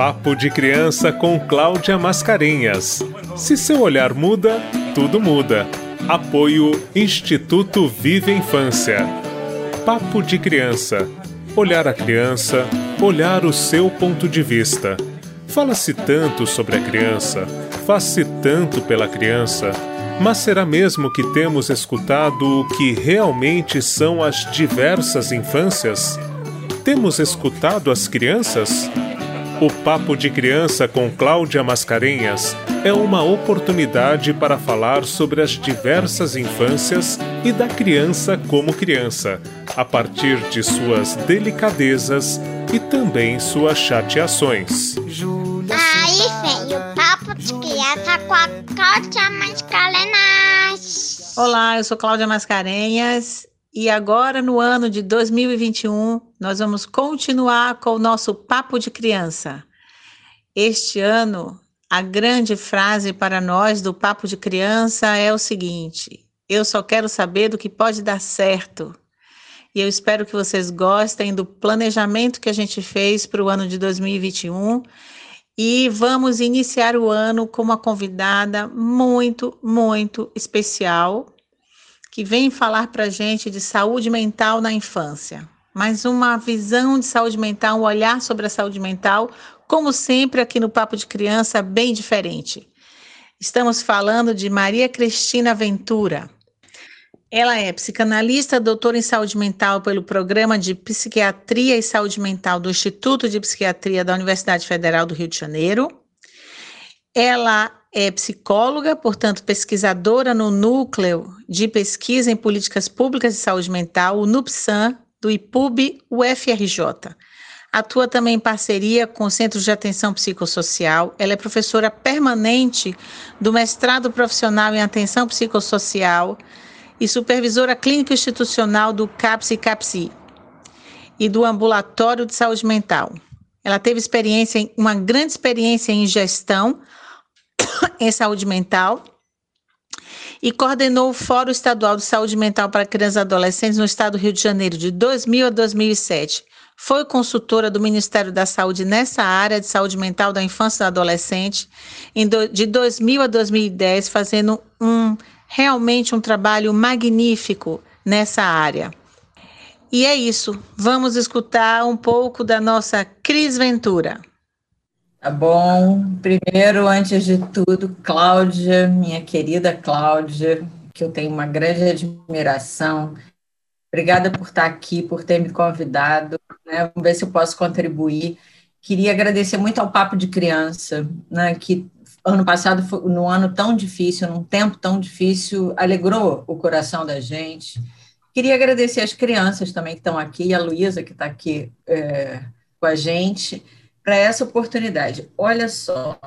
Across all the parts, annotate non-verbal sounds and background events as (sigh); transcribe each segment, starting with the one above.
Papo de Criança com Cláudia Mascarenhas. Se seu olhar muda, tudo muda. Apoio Instituto Vive Infância. Papo de Criança. Olhar a criança, olhar o seu ponto de vista. Fala-se tanto sobre a criança, faz-se tanto pela criança, mas será mesmo que temos escutado o que realmente são as diversas infâncias? Temos escutado as crianças? O Papo de Criança com Cláudia Mascarenhas é uma oportunidade para falar sobre as diversas infâncias e da criança como criança, a partir de suas delicadezas e também suas chateações. Aí vem o Papo de Criança com a Cláudia Mascarenhas. Olá, eu sou Cláudia Mascarenhas e agora, no ano de 2021, nós vamos continuar com o nosso Papo de Criança. Este ano, a grande frase para nós do Papo de Criança é o seguinte: Eu só quero saber do que pode dar certo. E eu espero que vocês gostem do planejamento que a gente fez para o ano de 2021. E vamos iniciar o ano com uma convidada muito, muito especial que vem falar para a gente de saúde mental na infância. Mas uma visão de saúde mental, um olhar sobre a saúde mental, como sempre aqui no Papo de Criança, bem diferente. Estamos falando de Maria Cristina Ventura. Ela é psicanalista, doutora em saúde mental pelo Programa de Psiquiatria e Saúde Mental do Instituto de Psiquiatria da Universidade Federal do Rio de Janeiro. Ela é psicóloga, portanto, pesquisadora no Núcleo de Pesquisa em Políticas Públicas de Saúde Mental, o NUPSAM, do IPUB UFRJ. Atua também em parceria com o Centro de Atenção Psicossocial. Ela é professora permanente do mestrado profissional em Atenção Psicossocial e supervisora clínica institucional do CAPSI CAPSI e do Ambulatório de Saúde Mental. Ela teve experiência, uma grande experiência em gestão, (coughs) em saúde mental e coordenou o Fórum Estadual de Saúde Mental para Crianças e Adolescentes no estado do Rio de Janeiro de 2000 a 2007. Foi consultora do Ministério da Saúde nessa área de saúde mental da infância e do adolescente de 2000 a 2010, fazendo um realmente um trabalho magnífico nessa área. E é isso. Vamos escutar um pouco da nossa Cris Ventura. Tá bom. Primeiro, antes de tudo, Cláudia, minha querida Cláudia, que eu tenho uma grande admiração. Obrigada por estar aqui, por ter me convidado. Né? Vamos ver se eu posso contribuir. Queria agradecer muito ao Papo de Criança, né? que ano passado, num ano tão difícil, num tempo tão difícil, alegrou o coração da gente. Queria agradecer as crianças também que estão aqui, a Luísa, que está aqui é, com a gente para essa oportunidade. Olha só,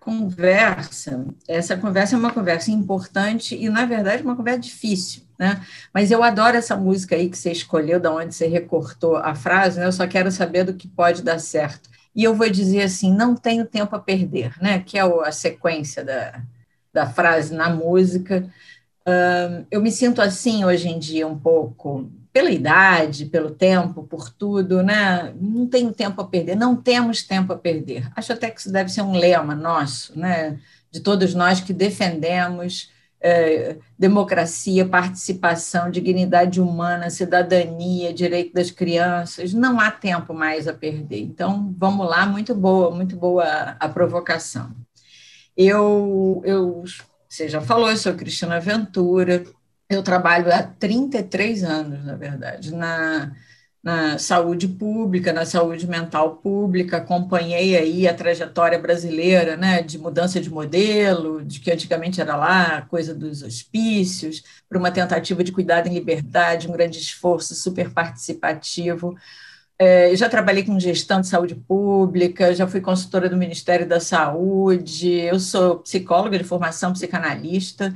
conversa, essa conversa é uma conversa importante e, na verdade, uma conversa difícil, né? Mas eu adoro essa música aí que você escolheu, da onde você recortou a frase, né? Eu só quero saber do que pode dar certo. E eu vou dizer assim, não tenho tempo a perder, né? Que é a sequência da, da frase na música. eu me sinto assim hoje em dia um pouco pela idade, pelo tempo, por tudo, né? Não tenho tempo a perder, não temos tempo a perder. Acho até que isso deve ser um lema nosso, né? De todos nós que defendemos é, democracia, participação, dignidade humana, cidadania, direito das crianças. Não há tempo mais a perder. Então, vamos lá, muito boa, muito boa a provocação. Eu, eu você já falou, eu sou Cristina Ventura, eu trabalho há 33 anos, na verdade, na, na saúde pública, na saúde mental pública, acompanhei aí a trajetória brasileira, né, de mudança de modelo, de que antigamente era lá coisa dos hospícios, para uma tentativa de cuidado em liberdade, um grande esforço super participativo. É, já trabalhei com gestão de saúde pública, já fui consultora do Ministério da Saúde, eu sou psicóloga de formação psicanalista,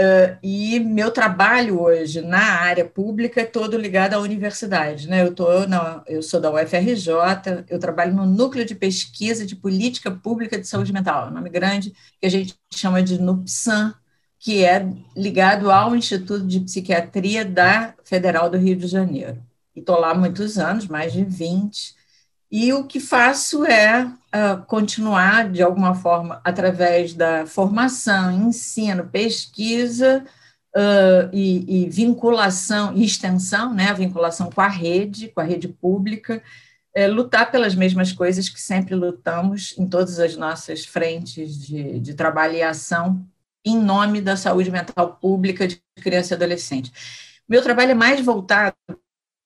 Uh, e meu trabalho hoje na área pública é todo ligado à universidade. Né? Eu, tô na, eu sou da UFRJ, eu trabalho no Núcleo de Pesquisa de Política Pública de Saúde Mental, nome grande, que a gente chama de NUPSAM, que é ligado ao Instituto de Psiquiatria da Federal do Rio de Janeiro. E estou lá há muitos anos, mais de 20, E o que faço é uh, continuar, de alguma forma, através da formação, ensino, pesquisa uh, e, e, vinculação e extensão, né, a vinculação com a rede, com a rede pública, é, lutar pelas mesmas coisas que sempre lutamos em todas as nossas frentes de, de trabalho e ação em nome da saúde mental pública de criança e adolescente. Meu trabalho é mais voltado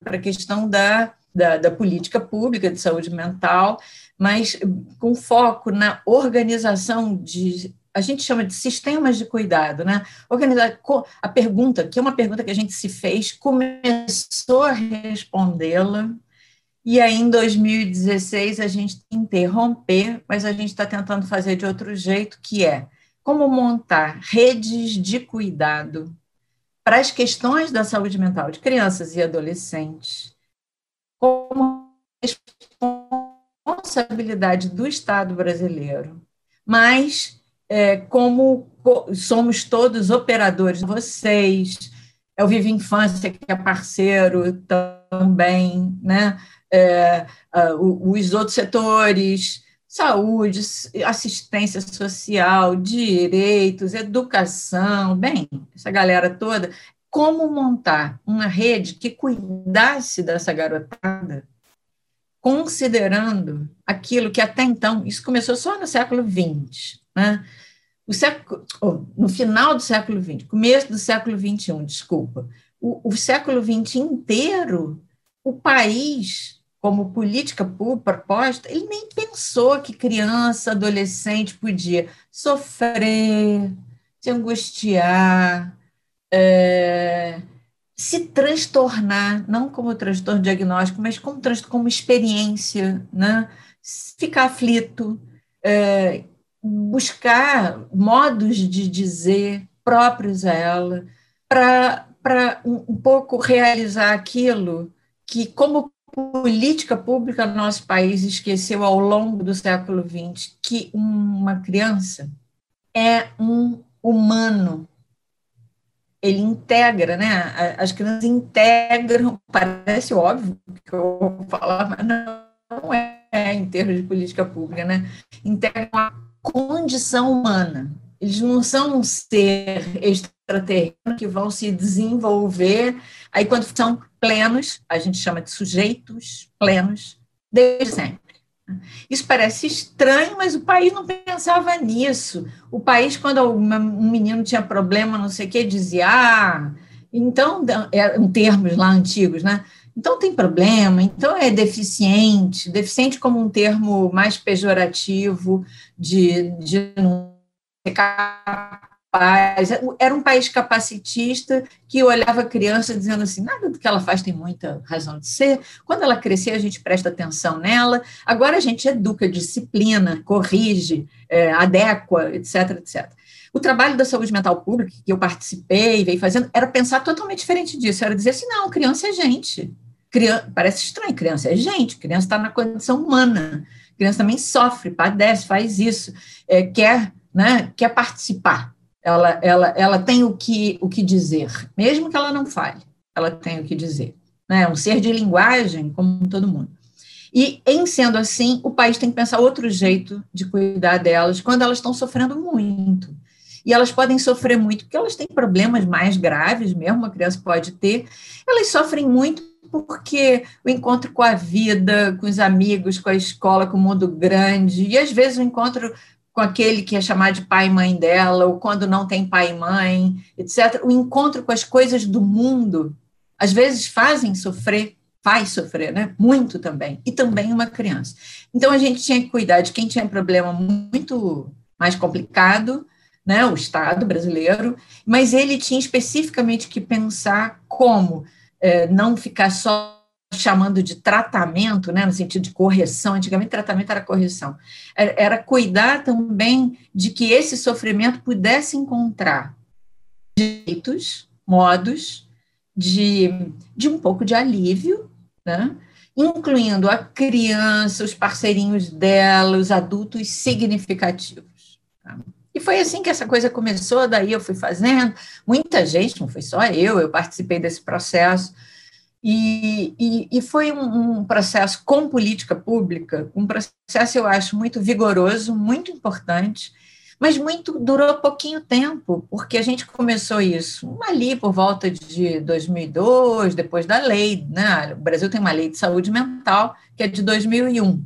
para a questão da, da, da, política pública de saúde mental, mas com foco na organização de. A gente chama de sistemas de cuidado, né? Organizar a pergunta, que é uma pergunta que a gente se fez, começou a respondê-la e aí, em 2016, a gente interromper, mas a gente está tentando fazer de outro jeito, que é como montar redes de cuidado para as questões da saúde mental de crianças e adolescentes, como responsabilidade do Estado brasileiro, mas é, como somos todos operadores, vocês, é o Vive Infância, que é parceiro também, né? é, os outros setores, saúde, assistência social, direitos, educação, bem, essa galera toda, como montar uma rede que cuidasse dessa garotada, considerando aquilo que até então, isso começou só no século XX, né? O século, oh, no final do século XX, começo do século XXI, desculpa, o, o século XX inteiro, o país como política proposta, ele nem pensou que criança, adolescente podia sofrer, se angustiar, é, se transtornar, não como transtorno diagnóstico, mas como, como experiência, né? ficar aflito, é, buscar modos de dizer próprios a ela, para um, um pouco realizar aquilo que, como política pública no nosso país esqueceu ao longo do século XX que uma criança é um humano. Ele integra, né? As crianças integram, parece óbvio que eu vou falar, mas não é em termos de política pública, né? Integram a condição humana. Eles não são um ser extraterreno que vão se desenvolver. Aí, quando são plenos, a gente chama de sujeitos plenos, desde sempre. Isso parece estranho, mas o país não pensava nisso. O país, quando um menino tinha problema, não sei o que, dizia, ah, então, eram termos lá antigos, né? Então tem problema, então é deficiente, deficiente como um termo mais pejorativo de, de não ser Era um país capacitista que olhava a criança dizendo assim: nada do que ela faz tem muita razão de ser. Quando ela crescer, a gente presta atenção nela. Agora a gente educa, disciplina, corrige, é, adequa, etc, etc. O trabalho da saúde mental pública, que eu participei, veio fazendo, era pensar totalmente diferente disso. Era dizer assim: não, criança é gente. Criança, parece estranho, criança é gente, criança está na condição humana, criança também sofre, padece, faz isso, é, quer, né, quer participar ela, ela, ela tem o que, o que dizer, mesmo que ela não fale, ela tem o que dizer. Né? Um ser de linguagem, como todo mundo. E, em sendo assim, o país tem que pensar outro jeito de cuidar delas quando elas estão sofrendo muito. E elas podem sofrer muito porque elas têm problemas mais graves, mesmo uma criança pode ter. Elas sofrem muito porque o encontro com a vida, com os amigos, com a escola, com o mundo grande, e às vezes o encontro com aquele que é chamado de pai e mãe dela, ou quando não tem pai e mãe, etc. O encontro com as coisas do mundo, às vezes fazem sofrer, faz sofrer, né? Muito também, e também uma criança. Então a gente tinha que cuidar de quem tinha problema muito mais complicado, né? O Estado brasileiro, mas ele tinha especificamente que pensar como é, não ficar só chamando de tratamento, né, no sentido de correção, antigamente tratamento era correção, era cuidar também de que esse sofrimento pudesse encontrar jeitos, modos de, de um pouco de alívio, né, incluindo a criança, os parceirinhos dela, os adultos significativos. Tá? E foi assim que essa coisa começou, daí eu fui fazendo, muita gente, não foi só eu, eu participei desse processo, E, e, e foi um, um, processo com política pública, um processo, eu acho, muito vigoroso, muito importante, mas muito durou pouquinho tempo, porque a gente começou isso ali por volta de 2002, depois da lei, né? O Brasil tem uma lei de saúde mental que é de 2001.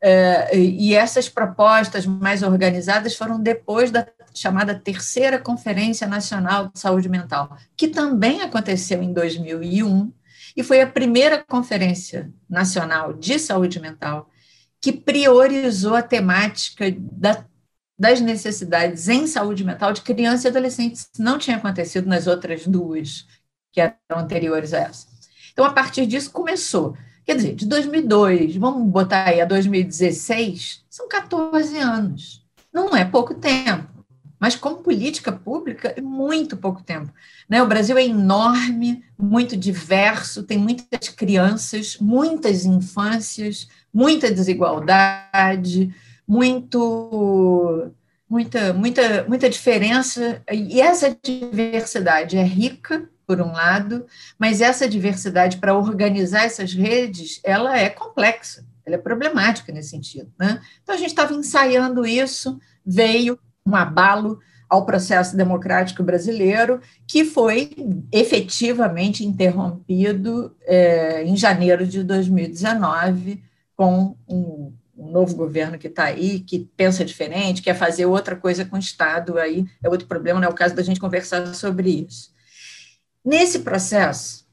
É, e essas propostas mais organizadas foram depois da chamada Terceira Conferência Nacional de Saúde Mental, que também aconteceu em 2001 e foi a primeira conferência nacional de saúde mental que priorizou a temática da, das necessidades em saúde mental de crianças e adolescentes. Não tinha acontecido nas outras duas que eram anteriores a essa. Então, a partir disso, começou. Quer dizer, de 2002, vamos botar aí a 2016, são 14 anos. Não é pouco tempo mas como política pública, é muito pouco tempo. Né? O Brasil é enorme, muito diverso, tem muitas crianças, muitas infâncias, muita desigualdade, muito, muita, muita, muita diferença. E essa diversidade é rica, por um lado, mas essa diversidade para organizar essas redes, ela é complexa, ela é problemática nesse sentido. Né? Então, a gente estava ensaiando isso, veio um abalo ao processo democrático brasileiro, que foi efetivamente interrompido é, em janeiro de 2019, com um, um novo governo que está aí, que pensa diferente, quer fazer outra coisa com o Estado, aí é outro problema, não é o caso da gente conversar sobre isso. Nesse processo,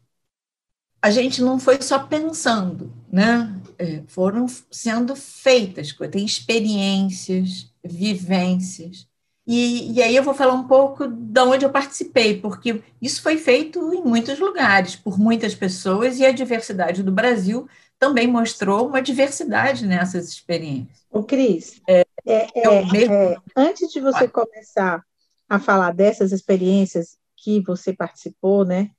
a gente não foi só pensando, né? É, foram sendo feitas, tem experiências, vivências. E, e, aí eu vou falar um pouco de onde eu participei, porque isso foi feito em muitos lugares, por muitas pessoas, e a diversidade do Brasil também mostrou uma diversidade nessas experiências. O Cris, é, é, é, mesmo... É, antes de você começar a falar dessas experiências que você participou, né,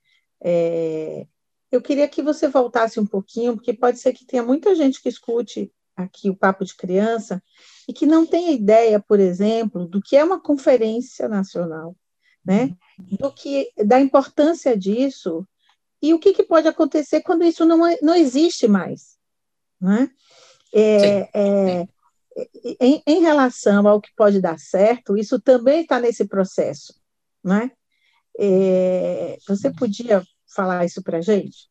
é, eu queria que você voltasse um pouquinho, porque pode ser que tenha muita gente que escute aqui o Papo de Criança e que não tenha ideia, por exemplo, do que é uma conferência nacional, né? Do que da importância disso e o que, que pode acontecer quando isso não, é, não existe mais, né? É, é, em, em, relação ao que pode dar certo, isso também está nesse processo, né? É, você podia falar isso para a gente?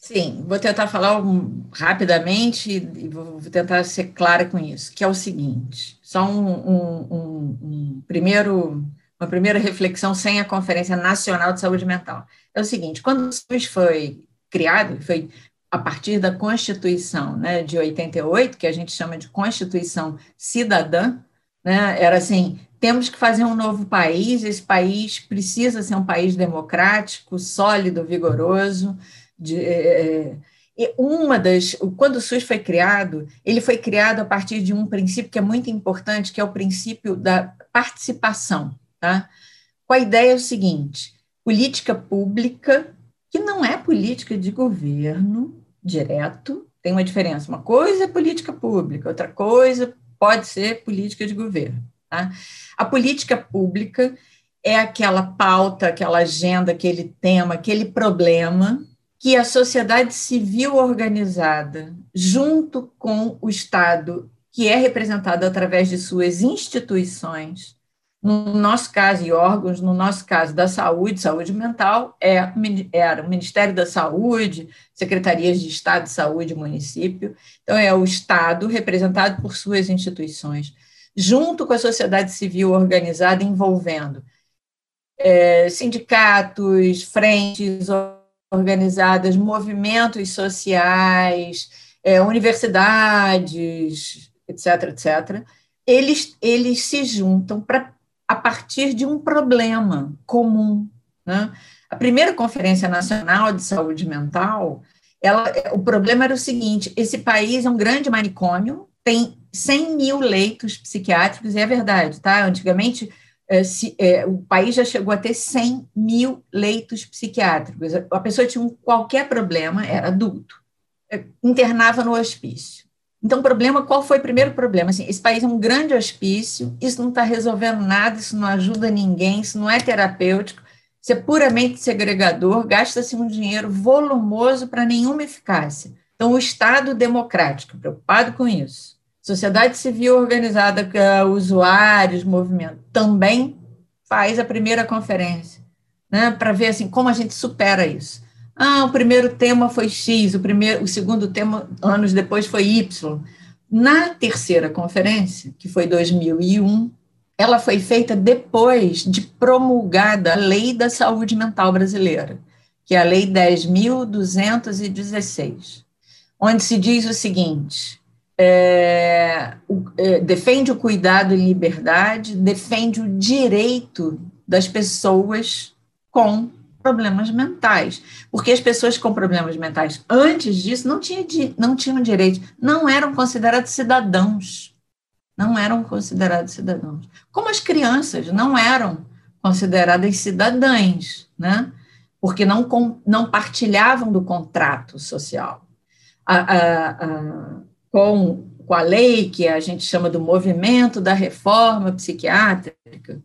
Sim, vou tentar falar um, rapidamente e vou tentar ser clara com isso, que é o seguinte, só um, um, um, primeiro, uma primeira reflexão sem a Conferência Nacional de Saúde Mental. É o seguinte, quando o SUS foi criado, foi a partir da Constituição né, de 88, que a gente chama de Constituição Cidadã, né, era assim, temos que fazer um novo país, esse país precisa ser um país democrático, sólido, vigoroso, de, é, é uma das, quando o SUS foi criado, ele foi criado a partir de um princípio que é muito importante, que é o princípio da participação, tá? Com a ideia é o seguinte: política pública, que não é política de governo direto, tem uma diferença. Uma coisa é política pública, outra coisa pode ser política de governo. Tá? A política pública é aquela pauta, aquela agenda, aquele tema, aquele problema que a sociedade civil organizada, junto com o Estado, que é representado através de suas instituições, no nosso caso, e órgãos, no nosso caso, da saúde, saúde mental, é, era o Ministério da Saúde, Secretarias de Estado de Saúde, município. Então, é o Estado representado por suas instituições, junto com a sociedade civil organizada, envolvendo é, sindicatos, frentes, organizadas, movimentos sociais, é, universidades, etc., etc., eles, eles se juntam para a partir de um problema comum. Né? A primeira Conferência Nacional de Saúde Mental, ela, o problema era o seguinte: esse país é um grande manicômio, tem 100 mil leitos psiquiátricos, e é verdade, tá? Antigamente é, se, é, o país já chegou a ter 100 mil leitos psiquiátricos. A pessoa tinha um, qualquer problema, era adulto, é, internava no hospício. Então, problema, qual foi o primeiro problema? Assim, esse país é um grande hospício, isso não está resolvendo nada, isso não ajuda ninguém, isso não é terapêutico. ser puramente segregador, gasta-se um dinheiro volumoso para nenhuma eficácia. Então, o Estado democrático, preocupado com isso, sociedade civil organizada, usuários, movimento, também faz a primeira conferência, né, para ver assim como a gente supera isso. Ah, o primeiro tema foi X, o primeiro, o segundo tema anos depois foi Y. Na terceira conferência, que foi 2001, ela foi feita depois de promulgada a Lei da Saúde Mental Brasileira, que é a Lei 10.216, onde se diz o seguinte: é, é, defende o cuidado e liberdade, defende o direito das pessoas com problemas mentais, porque as pessoas com problemas mentais antes disso não, tinha, não tinham direito, não eram considerados cidadãos não eram considerados cidadãos. Como as crianças não eram consideradas cidadãs, né? porque não, não partilhavam do contrato social. A, a, a, com, com a lei que a gente chama do movimento da reforma psiquiátrica,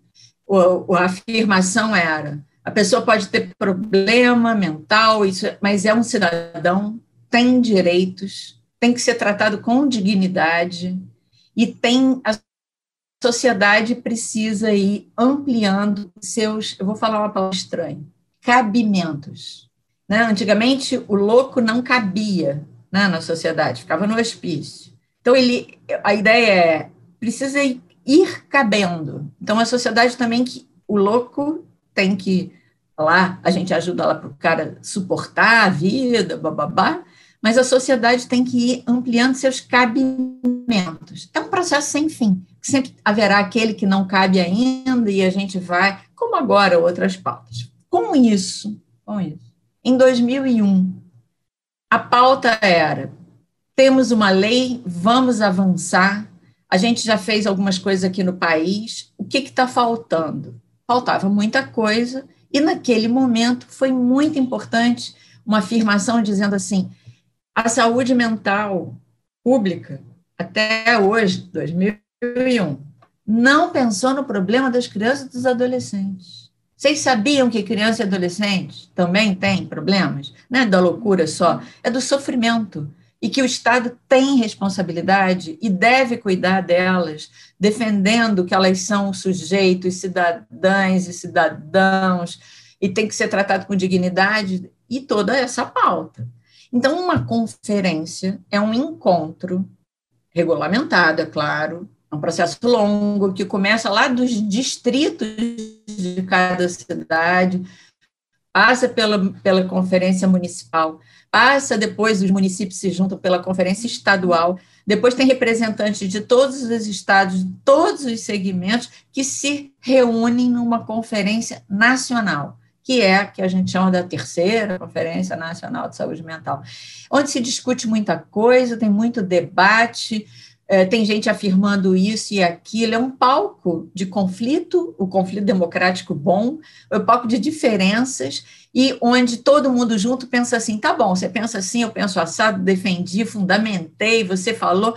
o, a afirmação era: a pessoa pode ter problema mental, isso, mas é um cidadão, tem direitos, tem que ser tratado com dignidade, e tem a sociedade precisa ir ampliando seus, eu vou falar uma palavra estranha, cabimentos. Né? Antigamente, o louco não cabia né, na sociedade, ficava no hospício. Então, ele, a ideia é, precisa ir, cabendo. Então, a sociedade também, que o louco tem que, lá, a gente ajuda lá para o cara suportar a vida, bababá, mas a sociedade tem que ir ampliando seus cabimentos. É um processo sem fim. Sempre haverá aquele que não cabe ainda e a gente vai, como agora, outras pautas. Com isso, com isso, em 2001, a pauta era: temos uma lei, vamos avançar. A gente já fez algumas coisas aqui no país. O que está faltando? Faltava muita coisa, e naquele momento foi muito importante uma afirmação dizendo assim: a saúde mental pública, até hoje, 2001, não pensou no problema das crianças e dos adolescentes. Vocês sabiam que criança e adolescente também tem problemas? Não é da loucura só, é do sofrimento. E que o Estado tem responsabilidade e deve cuidar delas, defendendo que elas são sujeitos, cidadãs e cidadãos, e tem que ser tratado com dignidade, e toda essa pauta. Então, uma conferência é um encontro regulamentado, é claro, é um processo longo que começa lá dos distritos de cada cidade, passa pela, pela conferência municipal, passa depois os municípios se juntam pela conferência estadual, depois tem representantes de todos os estados, de todos os segmentos, que se reúnem numa conferência nacional que é a que a gente chama da terceira Conferência Nacional de Saúde Mental, onde se discute muita coisa, tem muito debate, é, tem gente afirmando isso e aquilo, é um palco de conflito, o conflito democrático bom, é um palco de diferenças, e onde todo mundo junto pensa assim, tá bom, você pensa assim, eu penso assado, defendi, fundamentei, você falou,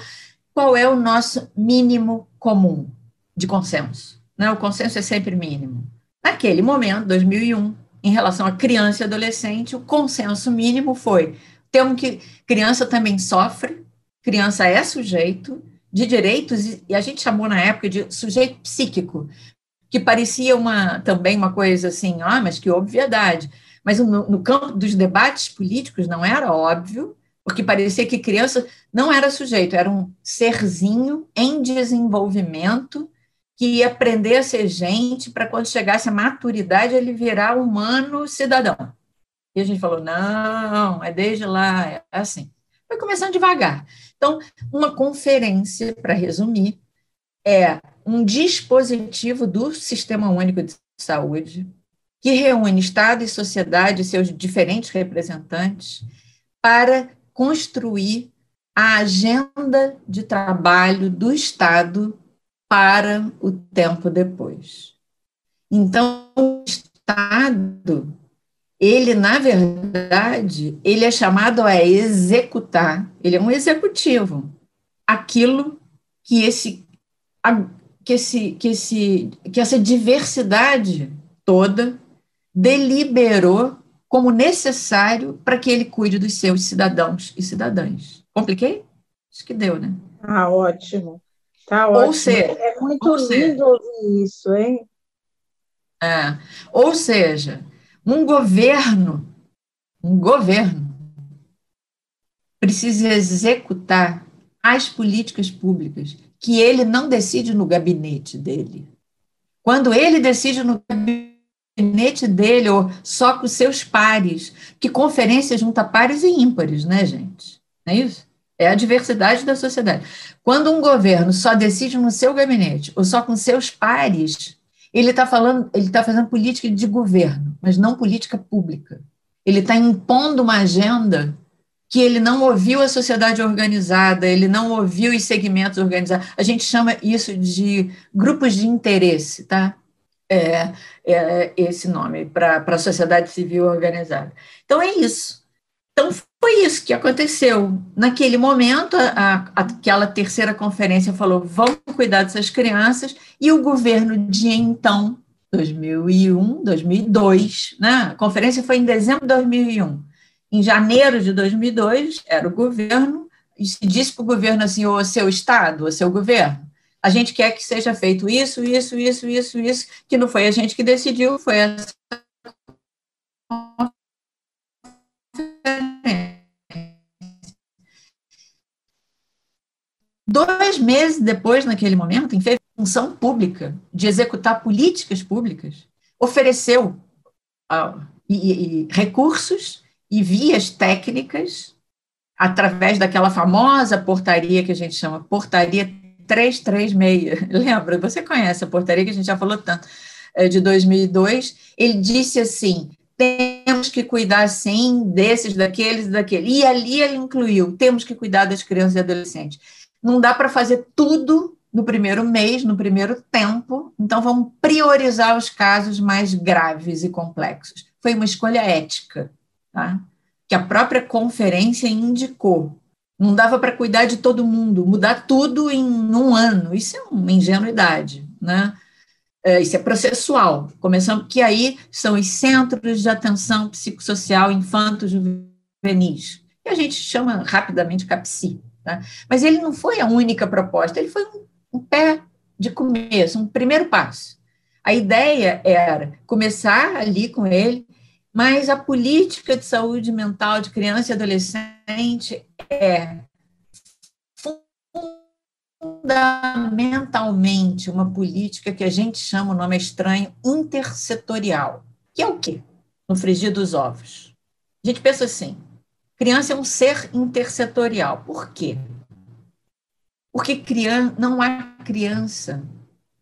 qual é o nosso mínimo comum de consenso? Né? O consenso é sempre mínimo. Naquele momento, 2001, em relação a criança e adolescente, o consenso mínimo foi: temos que criança também sofre, criança é sujeito de direitos e a gente chamou na época de sujeito psíquico, que parecia uma também uma coisa assim, ah, mas que obviedade. Mas no, no campo dos debates políticos não era óbvio, porque parecia que criança não era sujeito, era um serzinho em desenvolvimento que ia aprender a ser gente para quando chegasse a maturidade ele virar humano cidadão. E a gente falou, não, é desde lá, é assim. Foi começando devagar. Então, uma conferência, para resumir, é um dispositivo do Sistema Único de Saúde que reúne Estado e sociedade, seus diferentes representantes, para construir a agenda de trabalho do Estado para o tempo depois. Então, o Estado, ele, na verdade, ele é chamado a executar, ele é um executivo, aquilo que esse, que esse, que esse, que essa diversidade toda deliberou como necessário para que ele cuide dos seus cidadãos e cidadãs. Compliquei? Acho que deu, né? Ah, ótimo. Tá ótimo. Ou seja, é muito lindo seja, ouvir isso, hein? É, ou seja, um governo, um governo precisa executar as políticas públicas que ele não decide no gabinete dele. Quando ele decide no gabinete dele, ou só com seus pares, que conferência junta pares e ímpares, né, gente? Não é isso? É a diversidade da sociedade. Quando um governo só decide no seu gabinete, ou só com seus pares, ele está falando, ele está fazendo política de governo, mas não política pública. Ele está impondo uma agenda que ele não ouviu a sociedade organizada, ele não ouviu os segmentos organizados. A gente chama isso de grupos de interesse, tá? É, é esse nome para a sociedade civil organizada. Então é isso. Então foi isso que aconteceu. Naquele momento, a, a, aquela terceira conferência falou: vamos cuidar dessas crianças, e o governo de então, 2001, 2002, né? A conferência foi em dezembro de 2001 em janeiro de 2002, era o governo, e se disse para o governo assim, ou seu Estado, ou seu governo, a gente quer que seja feito isso, isso, isso, isso, isso, que não foi a gente que decidiu, foi a Dois meses depois, naquele momento, em função pública, de executar políticas públicas, ofereceu uh, e, e, recursos e vias técnicas, através daquela famosa portaria que a gente chama Portaria 336. (laughs) Lembra? Você conhece a portaria que a gente já falou tanto, é de 2002. Ele disse assim: temos que cuidar, sim, desses, daqueles, daquele. E ali ele incluiu: temos que cuidar das crianças e adolescentes. Não dá para fazer tudo no primeiro mês, no primeiro tempo, então vamos priorizar os casos mais graves e complexos. Foi uma escolha ética tá? que a própria conferência indicou. Não dava para cuidar de todo mundo, mudar tudo em um ano. Isso é uma ingenuidade, né? É, isso é processual. Começando que aí são os centros de atenção psicossocial infantos juvenis, que a gente chama rapidamente CAPSI. Tá? Mas ele não foi a única proposta, ele foi um, um pé de começo, um primeiro passo. A ideia era começar ali com ele, mas a política de saúde mental de criança e adolescente é fundamentalmente uma política que a gente chama, o nome é estranho, intersetorial. Que é o quê? No frigir dos ovos. A gente pensa assim, criança é um ser intersetorial. Por quê? Porque criança, não há criança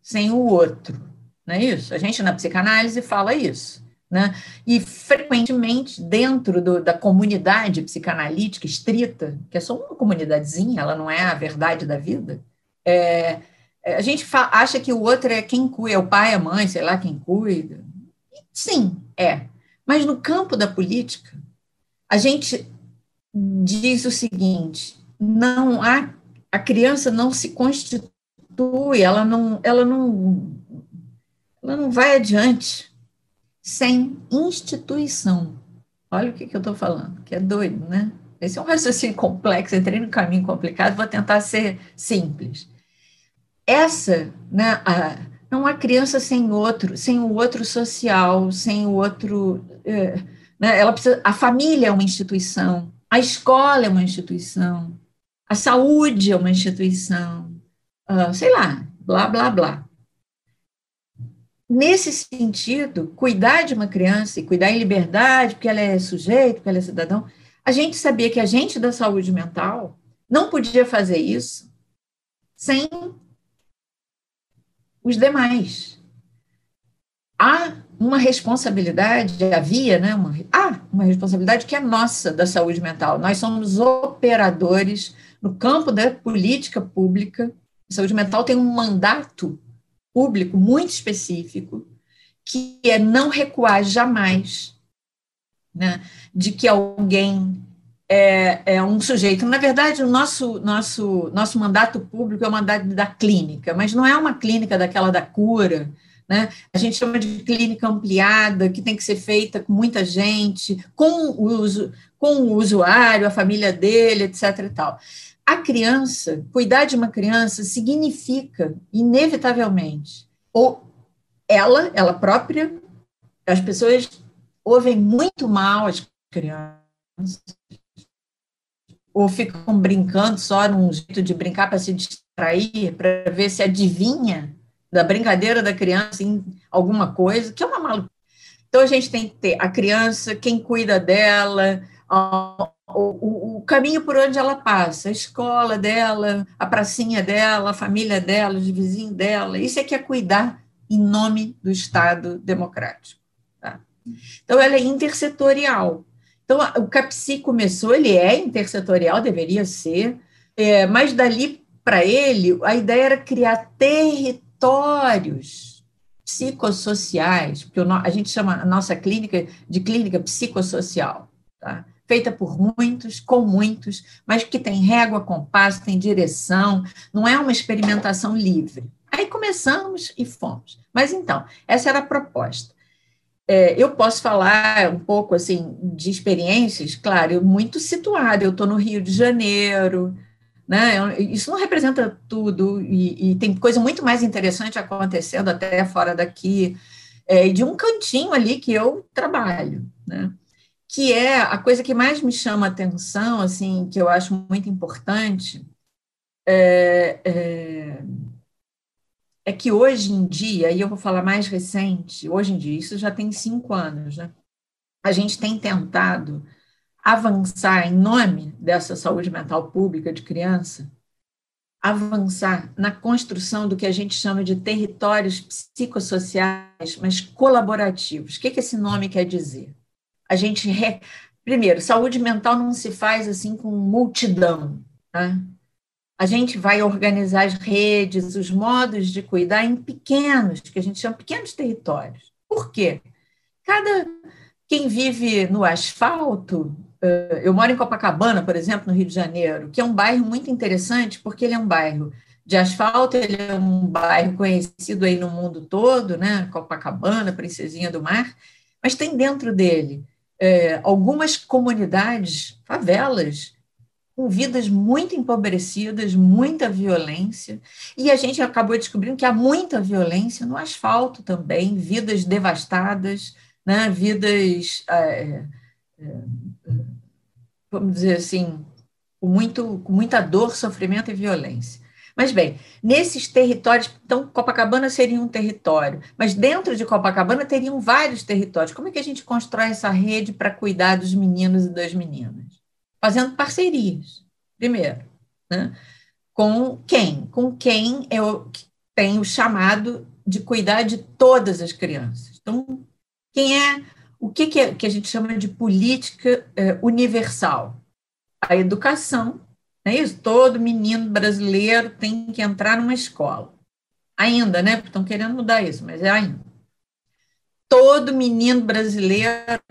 sem o outro, não é isso? A gente na psicanálise fala isso. Né? E frequentemente, dentro do, da comunidade psicanalítica estrita, que é só uma comunidadezinha, ela não é a verdade da vida, é, é a gente acha que o outro é quem cuida, é o pai, a mãe, sei lá quem cuida. Sim, é. Mas no campo da política, a gente diz o seguinte: não há, a criança não se constitui, ela não, ela não, ela não vai adiante sem instituição. Olha o que, que eu estou falando, que é doido, né? Esse é um raciocínio complexo, entrei no caminho complicado, vou tentar ser simples. Essa, né, a, não há criança sem outro, sem o outro social, sem o outro. É, né, ela precisa, a família é uma instituição, a escola é uma instituição, a saúde é uma instituição, uh, sei lá, blá, blá, blá. Nesse sentido, cuidar de uma criança e cuidar em liberdade, porque ela é sujeito, porque ela é cidadão, a gente sabia que a gente da saúde mental não podia fazer isso sem os demais. Há uma responsabilidade, havia, né? Uma, há uma responsabilidade que é nossa da saúde mental. Nós somos operadores no campo da política pública. A saúde mental tem um mandato público muito específico, que é não recuar jamais né, de que alguém é, é, um sujeito. Na verdade, o nosso, nosso, nosso mandato público é o mandato da clínica, mas não é uma clínica daquela da cura, né? A gente chama de clínica ampliada, que tem que ser feita com muita gente, com o, uso, com o usuário, a família dele, etc. e tal. A criança, cuidar de uma criança significa, inevitavelmente, ou ela, ela própria, as pessoas ouvem muito mal as crianças, ou ficam brincando só num jeito de brincar para se distrair, para ver se adivinha da brincadeira da criança em alguma coisa, que é uma maluca. Então, a gente tem que ter a criança, quem cuida dela, o, o, caminho por onde ela passa, a escola dela, a pracinha dela, a família dela, os vizinhos dela. Isso é que é cuidar em nome do Estado democrático. Tá? Então, ela é intersetorial. Então, o CAPSI começou, ele é intersetorial, deveria ser, é, mas dali para ele, a ideia era criar territórios psicossociais, porque a gente chama a nossa clínica de clínica psicossocial, tá? feita por muitos, com muitos, mas que tem régua, compasso, tem direção, não é uma experimentação livre. Aí começamos e fomos. Mas então, essa era a proposta. É, eu posso falar um pouco assim de experiências, claro, eu muito situada, eu estou no Rio de Janeiro, né? Isso não representa tudo, e, e, tem coisa muito mais interessante acontecendo até fora daqui, é, de um cantinho ali que eu trabalho, né? que é a coisa que mais me chama atenção, assim, que eu acho muito importante, é, é é que hoje em dia, e eu vou falar mais recente, hoje em dia, isso já tem cinco anos, né? A gente tem tentado avançar em nome dessa saúde mental pública de criança, avançar na construção do que a gente chama de territórios psicossociais, mas colaborativos. O que, que esse nome quer dizer? A gente. Re... Primeiro, saúde mental não se faz assim com multidão. Tá? a gente vai organizar as redes, os modos de cuidar em pequenos, que a gente chama pequenos territórios. Por quê? Cada quem vive no asfalto, eu moro em Copacabana, por exemplo, no Rio de Janeiro, que é um bairro muito interessante, porque ele é um bairro de asfalto, ele é um bairro conhecido aí no mundo todo, né? Copacabana, Princesinha do Mar, mas tem dentro dele é, algumas comunidades, favelas, com vidas muito empobrecidas, muita violência, e a gente acabou descobrindo que há muita violência no asfalto também, vidas devastadas, né, vidas, é, vamos dizer assim, com, muito, com muita dor, sofrimento e violência. Mas, bem, nesses territórios, então, Copacabana seria um território, mas dentro de Copacabana teriam vários territórios. Como é que a gente constrói essa rede para cuidar dos meninos e das meninas? fazendo parcerias, primeiro. Né? Com quem? Com quem eu tenho o chamado de cuidar de todas as crianças. Então, quem é o que, que, é, que a gente chama de política é, universal? A educação, não é isso? Todo menino brasileiro tem que entrar numa escola. Ainda, né? Porque estão querendo mudar isso, mas é ainda. Todo menino brasileiro,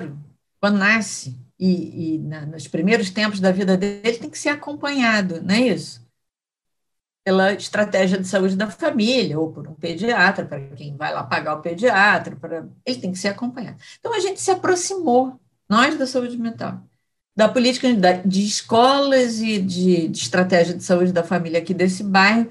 quando nasce, e, e na, nos primeiros tempos da vida dele tem que ser acompanhado, não é isso? Pela estratégia de saúde da família, ou por um pediatra, para quem vai lá pagar o pediatra, para... ele tem que ser acompanhado. Então, a gente se aproximou, nós da saúde mental, da política de escolas e de, de estratégia de saúde da família aqui desse bairro,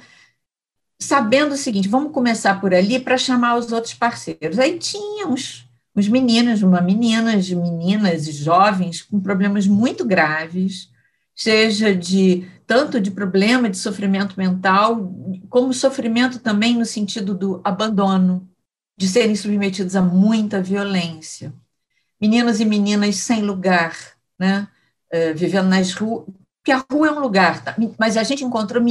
sabendo o seguinte, vamos começar por ali para chamar os outros parceiros. Aí tinha uns os meninos, uma meninas, meninas e jovens com problemas muito graves, seja de tanto de problema de sofrimento mental, como sofrimento também no sentido do abandono, de serem submetidos a muita violência. Meninos e meninas sem lugar, né? Uh, vivendo nas ruas, porque a rua é um lugar, tá? mas a gente encontrou,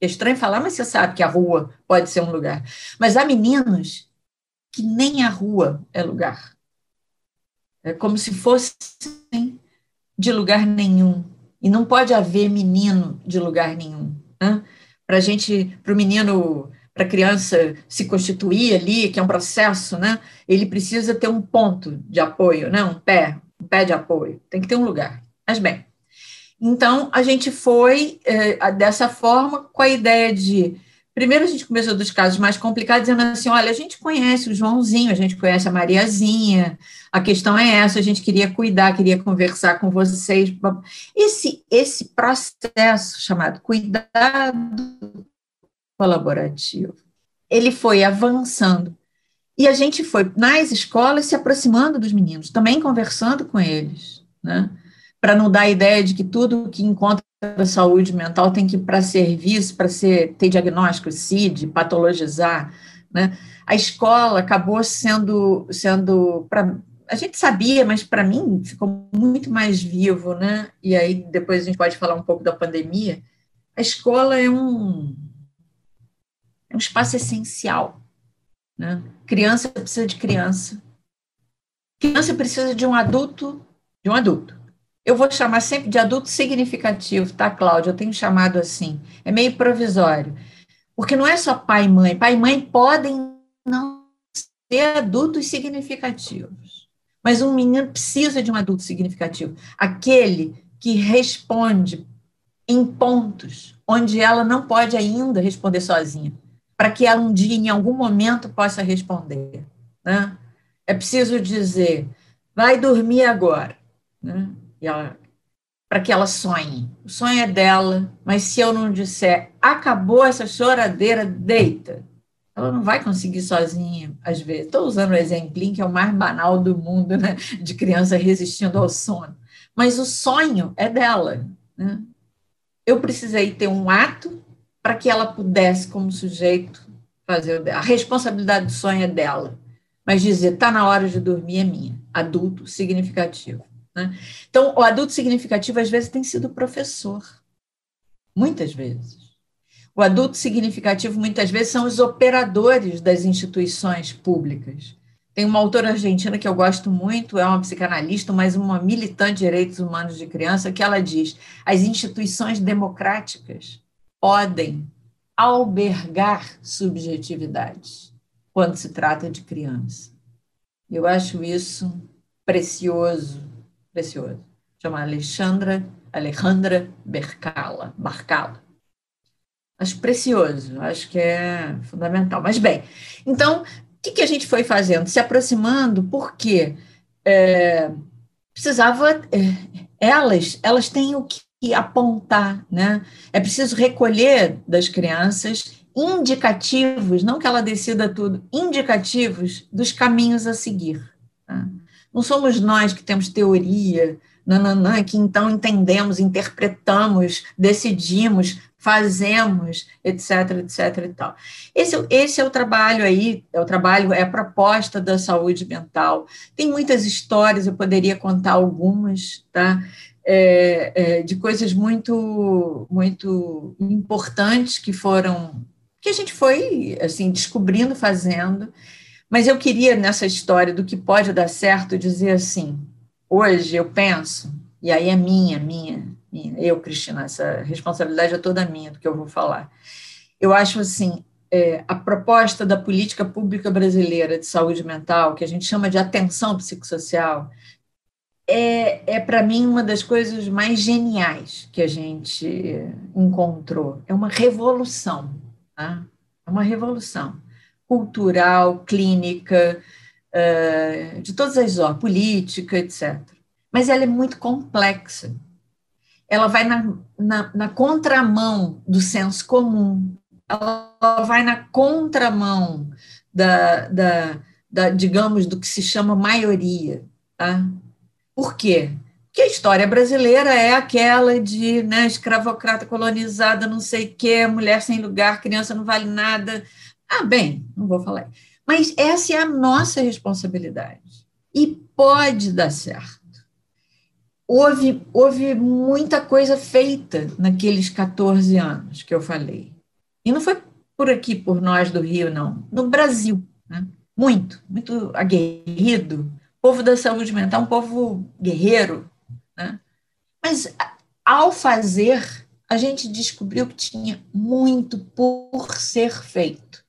é estranho falar, mas você sabe que a rua pode ser um lugar. Mas há meninos que nem a rua é lugar. É como se fossem de lugar nenhum. E não pode haver menino de lugar nenhum. Né? Para a gente, para o menino, para a criança se constituir ali, que é um processo, né? ele precisa ter um ponto de apoio, né? um pé, um pé de apoio. Tem que ter um lugar. Mas bem, então a gente foi é, dessa forma com a ideia de Primeiro, a gente começou dos casos mais complicados, dizendo assim: olha, a gente conhece o Joãozinho, a gente conhece a Mariazinha, a questão é essa, a gente queria cuidar, queria conversar com vocês. Esse, esse processo chamado cuidado colaborativo, ele foi avançando. E a gente foi nas escolas se aproximando dos meninos, também conversando com eles, né? para não dar a ideia de que tudo que encontra saúde mental tem que ir para serviço, para ser ter diagnóstico CID, patologizar, né? A escola acabou sendo sendo para a gente sabia, mas para mim ficou muito mais vivo, né? E aí depois a gente pode falar um pouco da pandemia. A escola é um é um espaço essencial, né? Criança precisa de criança. Criança precisa de um adulto, de um adulto. Eu vou chamar sempre de adulto significativo, tá, Cláudia? Eu tenho chamado assim. É meio provisório. Porque não é só pai e mãe. Pai e mãe podem não ser adultos significativos. Mas um menino precisa de um adulto significativo. Aquele que responde em pontos onde ela não pode ainda responder sozinha, para que ela um dia, em algum momento, possa responder. Né? É preciso dizer: vai dormir agora. Né? Para que ela sonhe. O sonho é dela, mas se eu não disser acabou essa choradeira, deita. Ela não vai conseguir sozinha, às vezes. Estou usando o exemplinho que é o mais banal do mundo, né? De criança resistindo ao sono. Mas o sonho é dela. Né? Eu precisei ter um ato para que ela pudesse, como sujeito, fazer. A responsabilidade do sonho é dela. Mas dizer, está na hora de dormir é minha. Adulto significativo. Né? Então, o adulto significativo, às vezes, tem sido professor. Muitas vezes. O adulto significativo, muitas vezes, são os operadores das instituições públicas. Tem uma autora argentina que eu gosto muito, é uma psicanalista, mas uma militante de direitos humanos de criança, que ela diz: as instituições democráticas podem albergar subjetividades quando se trata de criança. Eu acho isso precioso precioso. Chama Alexandra, Alejandra Bercala, Barcala. Acho precioso, acho que é fundamental. Mas, bem, então, o que, que a gente foi fazendo? Se aproximando, porque é, precisava. É, elas, elas têm o que apontar, né? É preciso recolher das crianças indicativos, não que ela decida tudo, indicativos dos caminhos a seguir. Tá? Não somos nós que temos teoria, nananã, que então entendemos, interpretamos, decidimos, fazemos, etc, etc e tal. Esse, esse é o trabalho aí, é o trabalho, é a proposta da saúde mental. Tem muitas histórias, eu poderia contar algumas, tá? É, é, de coisas muito, muito importantes que foram, que a gente foi, assim, descobrindo, fazendo, mas eu queria, nessa história do que pode dar certo, dizer assim: hoje eu penso, e aí é minha, minha, minha eu, Cristina, essa responsabilidade é toda minha do que eu vou falar. Eu acho assim: é, a proposta da política pública brasileira de saúde mental, que a gente chama de atenção psicossocial, é, é para mim uma das coisas mais geniais que a gente encontrou. É uma revolução. Tá? É uma revolução cultural, clínica, uh, de todas as ordens, política, etc. Mas ela é muito complexa. Ela vai na, na, na contramão do senso comum, ela vai na contramão da, da, da, digamos, do que se chama maioria. Tá? Por quê? Porque a história brasileira é aquela de né, escravocrata colonizada, não sei o quê, mulher sem lugar, criança não vale nada, ah, bem, não vou falar. Mas essa é a nossa responsabilidade. E pode dar certo. Houve, houve muita coisa feita naqueles 14 anos que eu falei. E não foi por aqui, por nós do Rio, não. No Brasil. Né? Muito, muito aguerrido. O povo da saúde mental, um povo guerreiro. Né? Mas, ao fazer, a gente descobriu que tinha muito por ser feito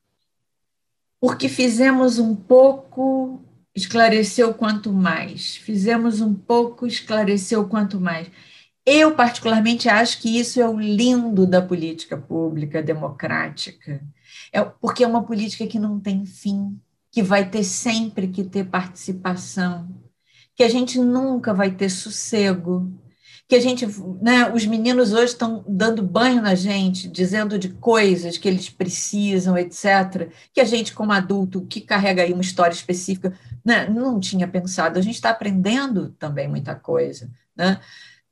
porque fizemos um pouco, esclareceu quanto mais. Fizemos um pouco, esclareceu quanto mais. Eu, particularmente, acho que isso é o lindo da política pública democrática, é porque é uma política que não tem fim, que vai ter sempre que ter participação, que a gente nunca vai ter sossego, que a gente, né, os meninos hoje estão dando banho na gente, dizendo de coisas que eles precisam, etc., que a gente, como adulto, que carrega aí uma história específica, né, não tinha pensado. A gente está aprendendo também muita coisa, né?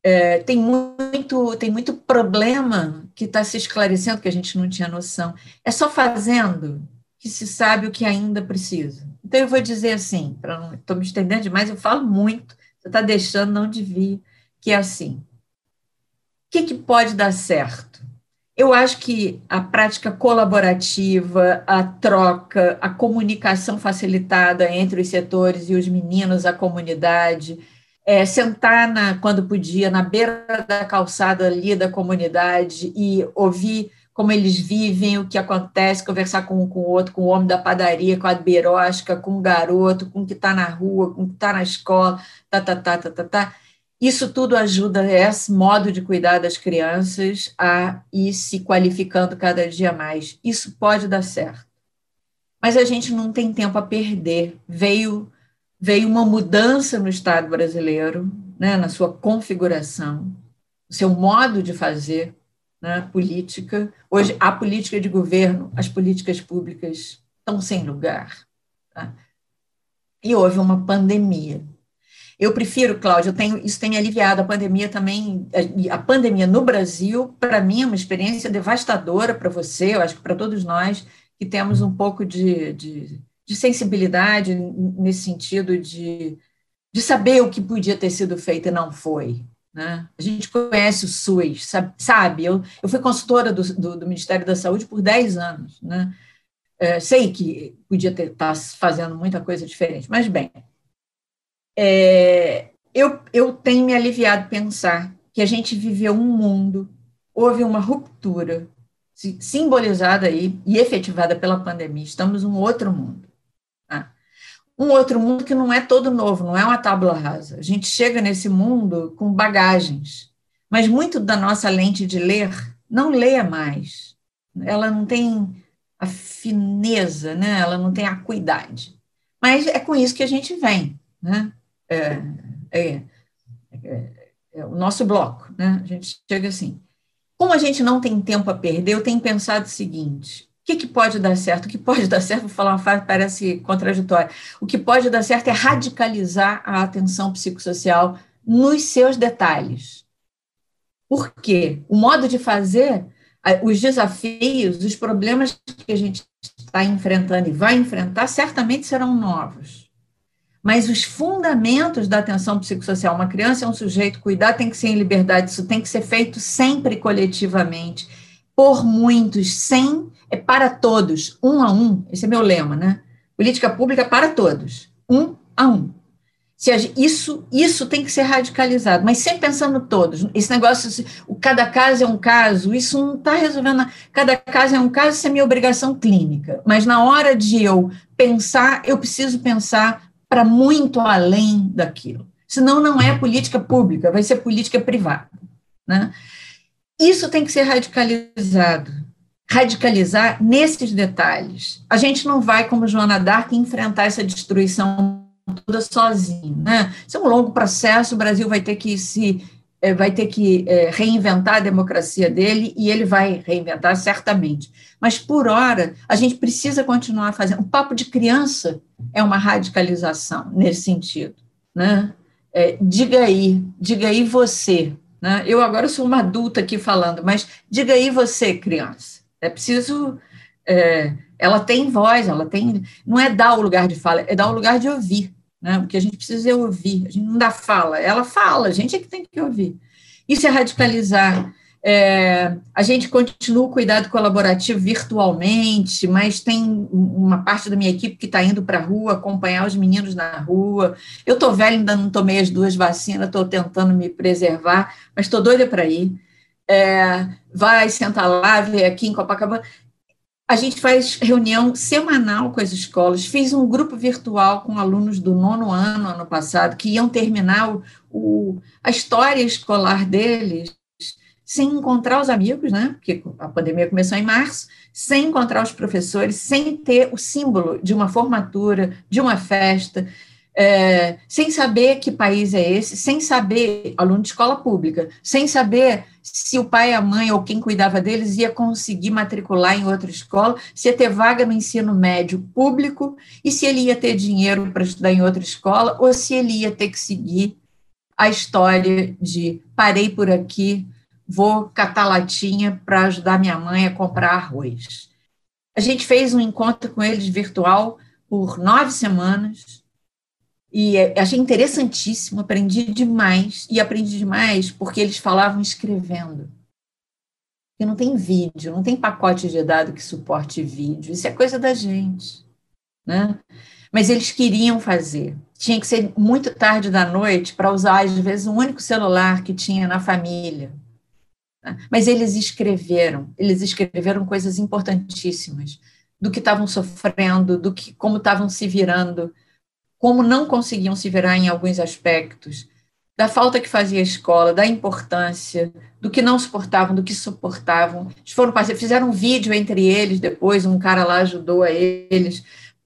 É, tem muito tem muito problema que está se esclarecendo que a gente não tinha noção. É só fazendo que se sabe o que ainda precisa. Então eu vou dizer assim, para não estou me estendendo demais, eu falo muito. Você está deixando, não devia que é assim: o que, que pode dar certo? Eu acho que a prática colaborativa, a troca, a comunicação facilitada entre os setores e os meninos, a comunidade, é, sentar na, quando podia na beira da calçada ali da comunidade e ouvir como eles vivem, o que acontece, conversar com um com o outro, com o homem da padaria, com a beirosca, com o garoto, com o que está na rua, com o que está na escola, tá, tá, tá, tá, tá, tá. Isso tudo ajuda esse modo de cuidar das crianças a ir se qualificando cada dia mais. Isso pode dar certo. Mas a gente não tem tempo a perder. Veio veio uma mudança no Estado brasileiro, né, na sua configuração, no seu modo de fazer né, política. Hoje, a política de governo, as políticas públicas estão sem lugar. Tá? E houve uma pandemia. Eu prefiro, Cláudia, tenho, isso tem me aliviado. A pandemia também, a, a pandemia no Brasil, para mim, é uma experiência devastadora para você, eu acho que para todos nós que temos um pouco de, de, de, sensibilidade nesse sentido de, de saber o que podia ter sido feito e não foi. Né? A gente conhece o SUS, sabe? sabe? Eu, eu fui consultora do, do, do Ministério da Saúde por 10 anos. Né? É, sei que podia estar tá fazendo muita coisa diferente, mas bem, é, eu, eu tenho me aliviado pensar que a gente viveu um mundo, houve uma ruptura simbolizada aí e efetivada pela pandemia. Estamos um outro mundo. Tá? Um outro mundo que não é todo novo, não é uma tábula rasa. A gente chega nesse mundo com bagagens, mas muito da nossa lente de ler não lê mais. Ela não tem a fineza, né? ela não tem a acuidade. Mas é com isso que a gente vem. Né? É, é, é, é, o nosso bloco, né? A gente chega assim. Como a gente não tem tempo a perder, eu tenho pensado o seguinte: o que, que pode dar certo? O que pode (laughs) dar certo, vou falar uma frase que parece contraditória. O que pode dar certo é radicalizar a atenção psicossocial nos seus detalhes. Por quê? O modo de fazer, os desafios, os problemas que a gente está enfrentando e vai enfrentar, certamente serão novos mas os fundamentos da atenção psicossocial. Uma criança é um sujeito, cuidar tem que ser em liberdade, isso tem que ser feito sempre coletivamente, por muitos, sem, é para todos, um a um. Esse é meu lema, né? Política pública para todos, um a um. Isso, isso tem que ser radicalizado, mas sempre pensando todos. Esse negócio, o cada caso é um caso, isso não está resolvendo. Cada caso é um caso, isso é minha obrigação clínica. Mas na hora de eu pensar, eu preciso pensar para muito além daquilo. Senão não é política pública, vai ser política privada. Né? Isso tem que ser radicalizado. Radicalizar nesses detalhes. A gente não vai, como Joana Dark, enfrentar essa destruição toda sozinho. Né? Isso é um longo processo, o Brasil vai ter que se é, vai ter que é, reinventar a democracia dele e ele vai reinventar certamente. Mas, por hora, a gente precisa continuar fazendo. O papo de criança é uma radicalização nesse sentido. Né? É, diga aí, diga aí você. Né? Eu agora sou uma adulta aqui falando, mas diga aí você, criança. É preciso. É, ela tem voz, ela tem. Não é dar o lugar de fala, é dar o lugar de ouvir. Né? O que a gente precisa é ouvir, a gente não dá fala, ela fala, a gente é que tem que ouvir. Isso é radicalizar. É, a gente continua o cuidado colaborativo virtualmente, mas tem uma parte da minha equipe que está indo para a rua acompanhar os meninos na rua. Eu estou velha, ainda não tomei as duas vacinas, estou tentando me preservar, mas estou doida para ir. É, vai, senta lá, vem aqui em Copacabana a gente faz reunião semanal com as escolas. Fiz um grupo virtual com alunos do nono ano, ano passado, que iam terminar o, o, a história escolar deles sem encontrar os amigos, né? Porque a pandemia começou em março, sem encontrar os professores, sem ter o símbolo de uma formatura, de uma festa, é, sem saber que país é esse, sem saber, aluno de escola pública, sem saber se o pai, a mãe ou quem cuidava deles ia conseguir matricular em outra escola, se ia ter vaga no ensino médio público e se ele ia ter dinheiro para estudar em outra escola ou se ele ia ter que seguir a história de parei por aqui, vou catar latinha para ajudar minha mãe a comprar arroz. A gente fez um encontro com eles virtual por nove semanas e achei interessantíssimo, aprendi demais, e aprendi demais porque eles falavam escrevendo. Porque não tem vídeo, não tem pacote de dado que suporte vídeo, isso é coisa da gente. Né? Mas eles queriam fazer. Tinha que ser muito tarde da noite para usar, às vezes, o único celular que tinha na família. Né? Mas eles escreveram, eles escreveram coisas importantíssimas do que estavam sofrendo, do que como estavam se virando, como não conseguiam se virar em alguns aspectos, da falta que fazia a escola, da importância, do que não suportavam, do que suportavam. Eles foram fizeram um vídeo entre eles depois, um cara lá ajudou a eles,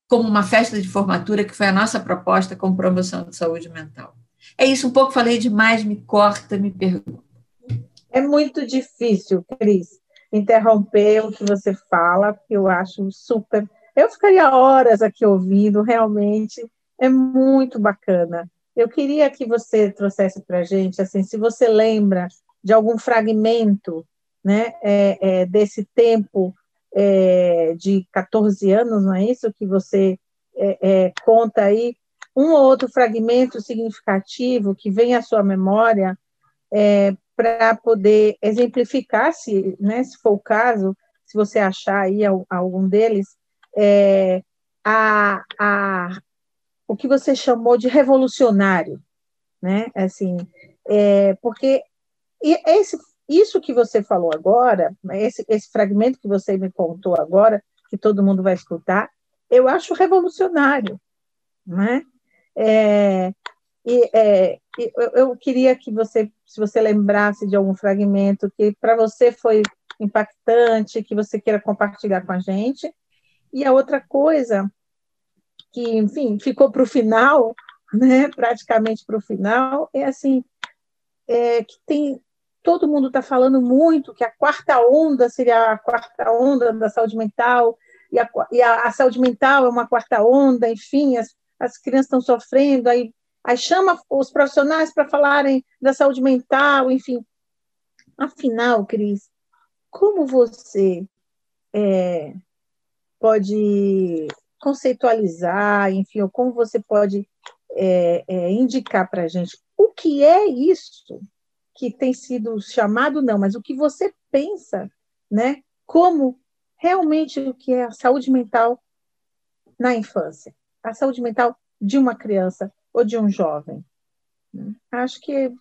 como uma festa de formatura, que foi a nossa proposta com promoção de saúde mental. É isso, um pouco falei demais, me corta, me pergunta. É muito difícil, Cris, interromper o que você fala, porque eu acho super. Eu ficaria horas aqui ouvindo, realmente é muito bacana. Eu queria que você trouxesse para a gente, assim, se você lembra de algum fragmento né, é, é, desse tempo é, de 14 anos, não é isso que você é, é, conta aí? Um ou outro fragmento significativo que vem à sua memória é, para poder exemplificar, se, né, se for o caso, se você achar aí algum deles, a, a, o que você chamou de revolucionário, né? Assim, é, porque esse, isso que você falou agora, esse, esse fragmento que você me contou agora, que todo mundo vai escutar, eu acho revolucionário, né? É, e, é, eu, queria que você, se você lembrasse de algum fragmento que para você foi impactante, que você queira compartilhar com a gente. E a outra coisa que, enfim, ficou para o final, né, praticamente para o final, é assim, é, que tem todo mundo está falando muito que a quarta onda seria a quarta onda da saúde mental, e a, e a, a saúde mental é uma quarta onda, enfim, as, as crianças estão sofrendo, aí, aí chama os profissionais para falarem da saúde mental, enfim. Afinal, Cris, como você é, pode conceitualizar, enfim, ou como você pode é, é, indicar para a gente o que é isso que tem sido chamado, não, mas o que você pensa, né, como realmente o que é a saúde mental na infância, a saúde mental de uma criança ou de um jovem. Acho que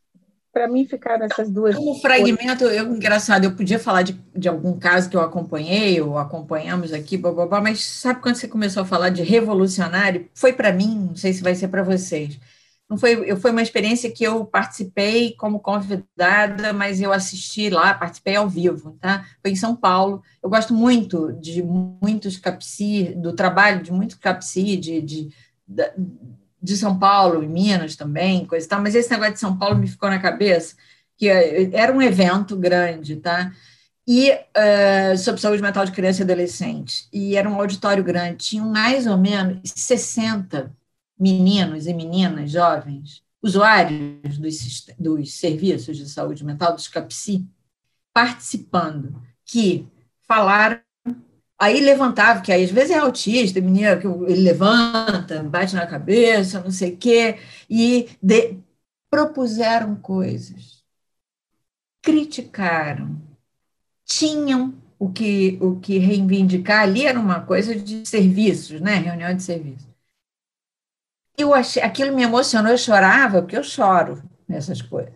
para mim ficaram essas duas. Como fragmento, eu, engraçado, eu podia falar de, de algum caso que eu acompanhei, ou acompanhamos aqui, blá, mas sabe quando você começou a falar de revolucionário? Foi para mim, não sei se vai ser para vocês. Não foi, eu, foi uma experiência que eu participei como convidada, mas eu assisti lá, participei ao vivo, tá? Foi em São Paulo. Eu gosto muito de muitos CAPSI, do trabalho de muitos CAPSI, de, de, de de São Paulo, e Minas também, coisa e tal, mas esse negócio de São Paulo me ficou na cabeça, que eh, era um evento grande, tá? E uh, sobre saúde mental de criança e adolescente. E era um auditório grande, tinham mais ou menos 60 meninos e meninas jovens, usuários dos, dos serviços de saúde mental, dos CAPSI, participando, que falaram Aí levantava, que aí às vezes é autista, menina, que ele levanta, bate na cabeça, não sei o quê, e de, propuseram coisas, criticaram, tinham o que, o que reivindicar ali era uma coisa de serviços, né? Reunião de serviços. Eu achei, aquilo me emocionou, eu chorava, porque eu choro nessas coisas.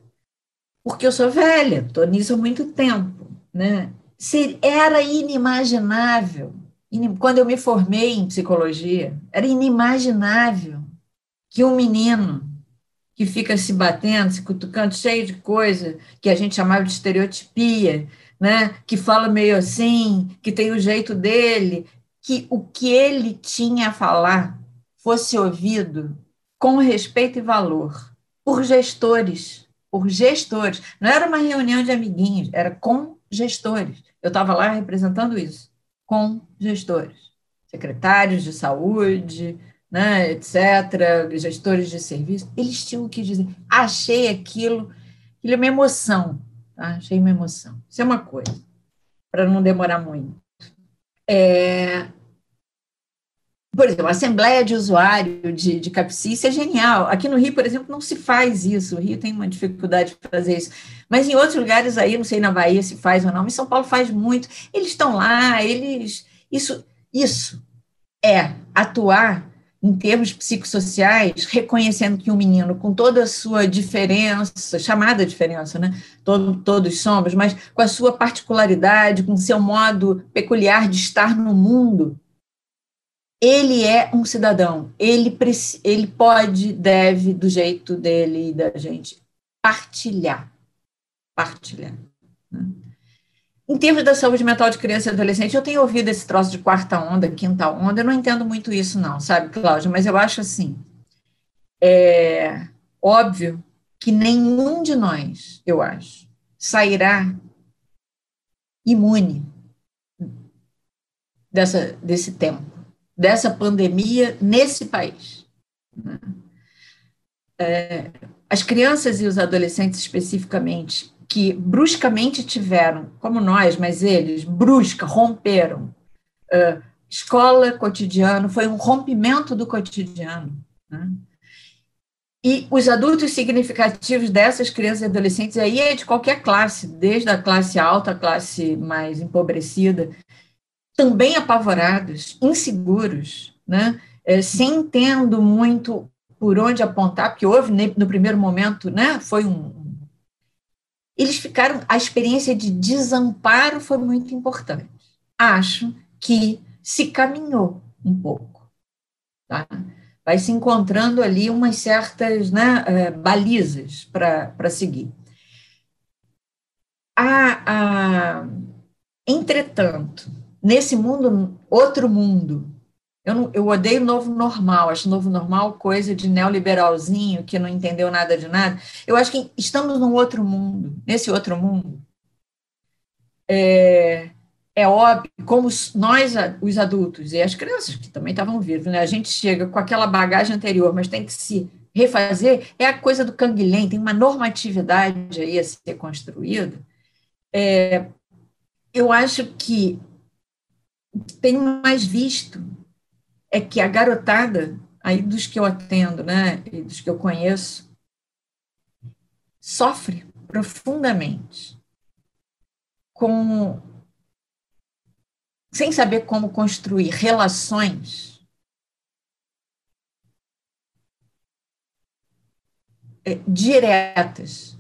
Porque eu sou velha, estou nisso há muito tempo, né? Era inimaginável Quando eu me formei em psicologia, era inimaginável que um menino que fica se batendo, se cutucando, cheio de coisa que a gente chamava de estereotipia, né? que fala meio assim, que tem o jeito dele, que o que ele tinha a falar fosse ouvido com respeito e valor por gestores, por gestores. Não era uma reunião de amiguinhos, era com gestores. Eu estava lá representando isso, com gestores, secretários de saúde, né, etc., gestores de serviço, eles tinham o que dizer. Achei aquilo, aquilo é uma emoção, tá? achei uma emoção. Isso é uma coisa, para não demorar muito. É, por exemplo, a Assembleia de Usuário de, de é genial. Aqui no Rio, por exemplo, não se faz isso. O Rio tem uma dificuldade de fazer isso. Mas em outros lugares aí, não sei na Bahia se faz ou não, mas São Paulo faz muito. Eles estão lá, eles. Isso, isso é atuar em termos psicossociais, reconhecendo que um menino, com toda a sua diferença, chamada diferença, né? Todo, todos somos, mas com a sua particularidade, com o seu modo peculiar de estar no mundo, ele é um cidadão. Ele, ele pode, deve, do jeito dele e da gente, partilhar. Partilhar. Né? Em termos da saúde mental de criança e adolescente, eu tenho ouvido esse troço de quarta onda, quinta onda, eu não entendo muito isso, não, sabe, Cláudia? Mas eu acho assim: é óbvio que nenhum de nós, eu acho, sairá imune dessa, desse tempo, dessa pandemia nesse país. É, as crianças e os adolescentes, especificamente, que bruscamente tiveram, como nós, mas eles, brusca, romperam. Uh, escola, cotidiano, foi um rompimento do cotidiano. Né? E os adultos significativos dessas crianças e adolescentes, aí é de qualquer classe, desde a classe alta à classe mais empobrecida, também apavorados, inseguros, né? É, sem tendo muito por onde apontar, porque houve, no primeiro momento, né, foi um, eles ficaram. A experiência de desamparo foi muito importante. Acho que se caminhou um pouco. Tá? Vai se encontrando ali umas certas né, eh, balizas para seguir. A, a, entretanto, nesse mundo, outro mundo, eu, não, eu odeio novo normal, acho novo normal coisa de neoliberalzinho que não entendeu nada de nada. Eu acho que estamos num outro mundo, nesse outro mundo. É, é óbvio, como nós, os adultos e as crianças que também estavam vivos, né? a gente chega com aquela bagagem anterior, mas tem que se refazer, é a coisa do canguilhem, tem uma normatividade aí a ser construída. É, eu acho que tenho mais visto é que a garotada, aí dos que eu atendo, né, e dos que eu conheço, sofre profundamente com sem saber como construir relações diretas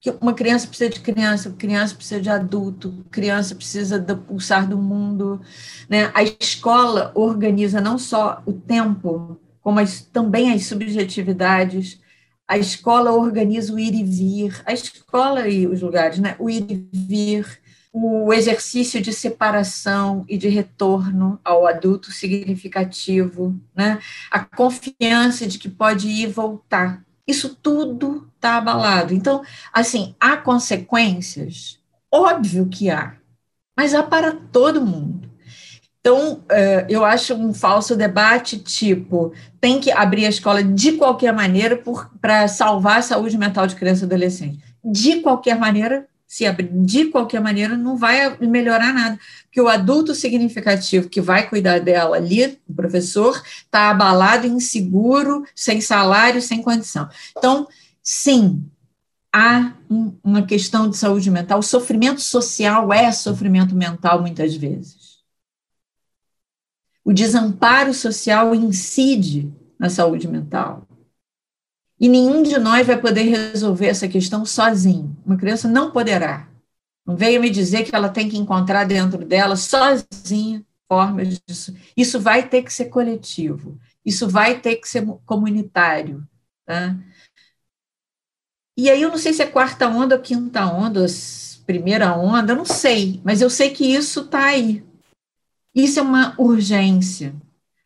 que uma criança precisa de criança, criança precisa de adulto, criança precisa do pulsar do mundo. Né? A escola organiza não só o tempo, como as, também as subjetividades. A escola organiza o ir e vir, a escola e os lugares, né? o ir e vir, o exercício de separação e de retorno ao adulto significativo, né? a confiança de que pode ir e voltar isso tudo está abalado. Então, assim, há consequências? Óbvio que há, mas há para todo mundo. Então, é, eu acho um falso debate tipo, tem que abrir a escola de qualquer maneira para salvar a saúde mental de criança e adolescente. De qualquer maneira, se abrir de qualquer maneira, não vai melhorar nada, porque o adulto significativo que vai cuidar dela ali, o professor, está abalado, inseguro, sem salário, sem condição. Então, sim, há um, uma questão de saúde mental. O sofrimento social é sofrimento mental, muitas vezes. O desamparo social incide na saúde mental. E nenhum de nós vai poder resolver essa questão sozinho. Uma criança não poderá. Não venha me dizer que ela tem que encontrar dentro dela, sozinha, formas disso. Isso vai ter que ser coletivo, isso vai ter que ser comunitário. Tá? E aí eu não sei se é quarta onda ou quinta onda, primeira onda, eu não sei, mas eu sei que isso está aí. Isso é uma urgência.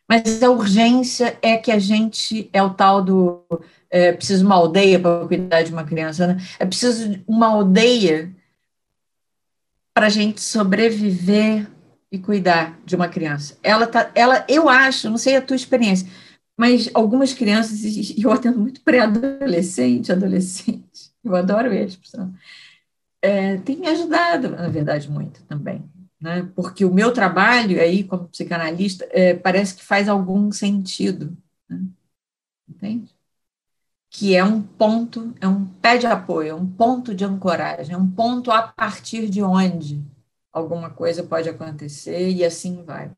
Mas a urgência é que a gente é o tal do é preciso uma aldeia para cuidar de uma criança, né? É preciso uma aldeia para a gente sobreviver e cuidar de uma criança. Ela tá, ela, eu acho, não sei a tua experiência, mas algumas crianças, e eu atendo muito pré-adolescente, adolescente, (laughs) eu adoro eles, é, tem me ajudado, na verdade, muito também. Né? Porque o meu trabalho aí, como psicanalista, é, parece que faz algum sentido. Né? Entende? Que é um ponto, é um pé de apoio, é um ponto de ancoragem, é um ponto a partir de onde alguma coisa pode acontecer e assim vai.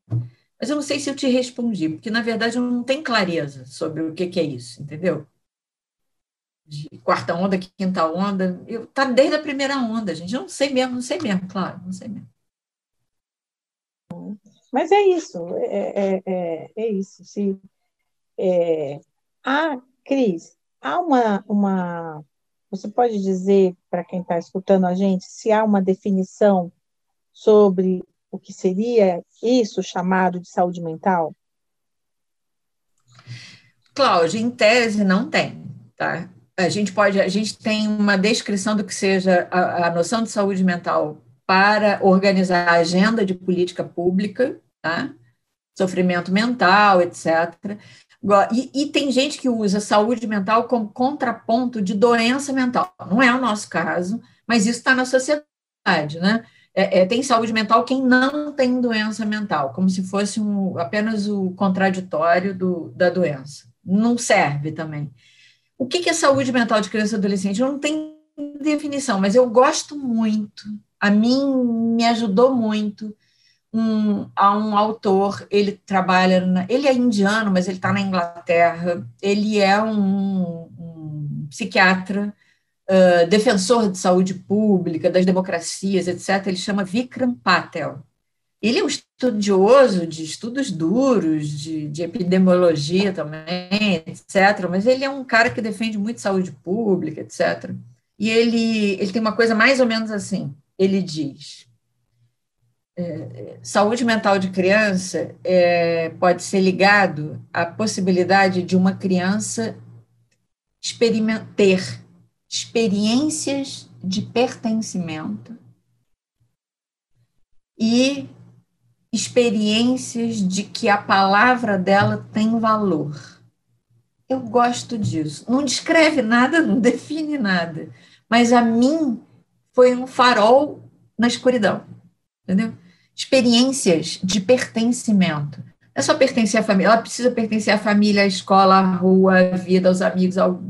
Mas eu não sei se eu te respondi, porque na verdade eu não tenho clareza sobre o que, que é isso, entendeu? De quarta onda, quinta onda, eu tá desde a primeira onda, gente. Eu não sei mesmo, não sei mesmo, claro, não sei mesmo. Mas é isso, é, é, é, é isso. Se, é, ah, Cris, há uma, uma. Você pode dizer para quem está escutando a gente se há uma definição sobre o que seria isso chamado de saúde mental? Cláudia, em tese não tem, tá? A gente pode, a gente tem uma descrição do que seja a, a noção de saúde mental para organizar a agenda de política pública, tá? Sofrimento mental, etc. E, e, tem gente que usa saúde mental como contraponto de doença mental. Não é o nosso caso, mas isso está na sociedade, né? é, é, tem saúde mental quem não tem doença mental, como se fosse um, apenas o contraditório do, da doença. Não serve também. O que, que é saúde mental de criança e adolescente? Eu não tenho definição, mas eu gosto muito. A mim me ajudou muito um, a um autor. Ele trabalha, na, ele é indiano, mas ele está na Inglaterra. Ele é um, um psiquiatra uh, defensor de saúde pública, das democracias, etc., ele chama Vikram Patel. Ele é um estudioso de estudos duros, de, de epidemiologia também, etc., mas ele é um cara que defende muito saúde pública, etc. E ele, ele tem uma coisa mais ou menos assim: ele diz. É, saúde mental de criança é, pode ser ligado à possibilidade de uma criança experimentar experiências de pertencimento e experiências de que a palavra dela tem valor. Eu gosto disso. Não descreve nada, não (laughs) define nada, mas a mim foi um farol na escuridão, entendeu? Experiências de pertencimento. Não é só pertencer à família, ela precisa pertencer à família, à escola, à rua, à vida, aos amigos, ao,